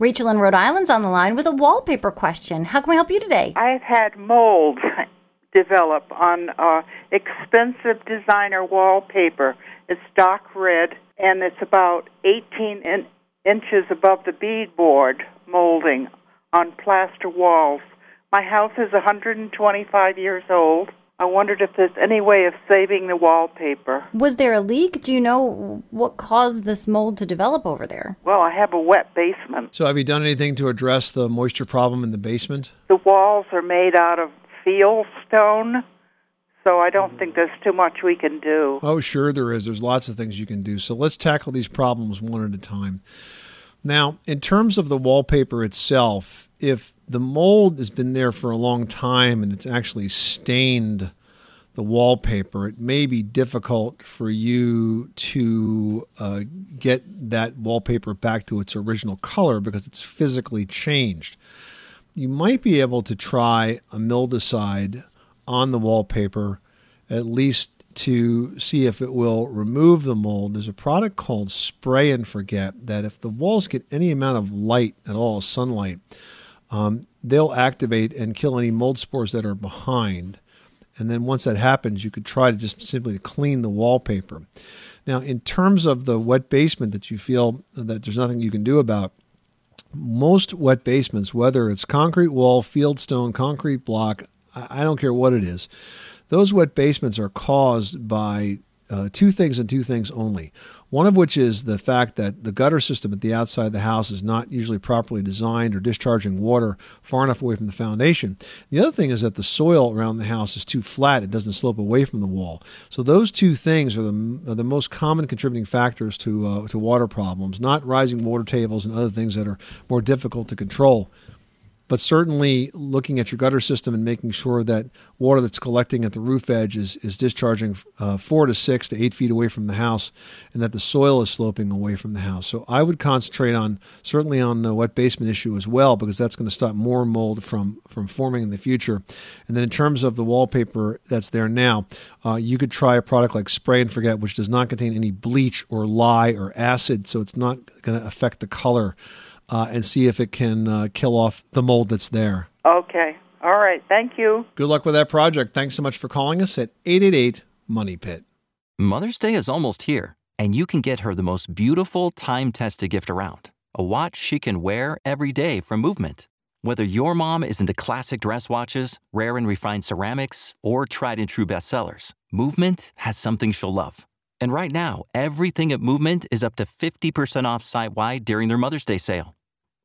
Rachel in Rhode Island's on the line with a wallpaper question. How can we help you today? I've had mold develop on uh, expensive designer wallpaper. It's dark red, and it's about 18 in- inches above the beadboard molding on plaster walls. My house is 125 years old. I wondered if there's any way of saving the wallpaper. Was there a leak? Do you know what caused this mold to develop over there? Well, I have a wet basement. So, have you done anything to address the moisture problem in the basement? The walls are made out of field stone, so I don't think there's too much we can do. Oh, sure, there is. There's lots of things you can do. So, let's tackle these problems one at a time. Now, in terms of the wallpaper itself, if the mold has been there for a long time and it's actually stained the wallpaper, it may be difficult for you to uh, get that wallpaper back to its original color because it's physically changed. You might be able to try a mildewcide on the wallpaper, at least to see if it will remove the mold. There's a product called Spray and Forget that if the walls get any amount of light at all, sunlight, um, they'll activate and kill any mold spores that are behind. And then once that happens, you could try to just simply clean the wallpaper. Now, in terms of the wet basement that you feel that there's nothing you can do about, most wet basements, whether it's concrete wall, field stone, concrete block, I don't care what it is, those wet basements are caused by uh, two things and two things only. One of which is the fact that the gutter system at the outside of the house is not usually properly designed or discharging water far enough away from the foundation. The other thing is that the soil around the house is too flat, it doesn't slope away from the wall. So, those two things are the, are the most common contributing factors to, uh, to water problems, not rising water tables and other things that are more difficult to control but certainly looking at your gutter system and making sure that water that's collecting at the roof edge is, is discharging uh, four to six to eight feet away from the house and that the soil is sloping away from the house. So I would concentrate on certainly on the wet basement issue as well because that's going to stop more mold from, from forming in the future. And then in terms of the wallpaper that's there now, uh, you could try a product like Spray and Forget, which does not contain any bleach or lye or acid, so it's not going to affect the color uh, and see if it can uh, kill off the mold that's there. Okay. All right. Thank you. Good luck with that project. Thanks so much for calling us at 888 Money Pit. Mother's Day is almost here, and you can get her the most beautiful time tested gift around a watch she can wear every day from Movement. Whether your mom is into classic dress watches, rare and refined ceramics, or tried and true bestsellers, Movement has something she'll love. And right now, everything at Movement is up to 50% off site wide during their Mother's Day sale.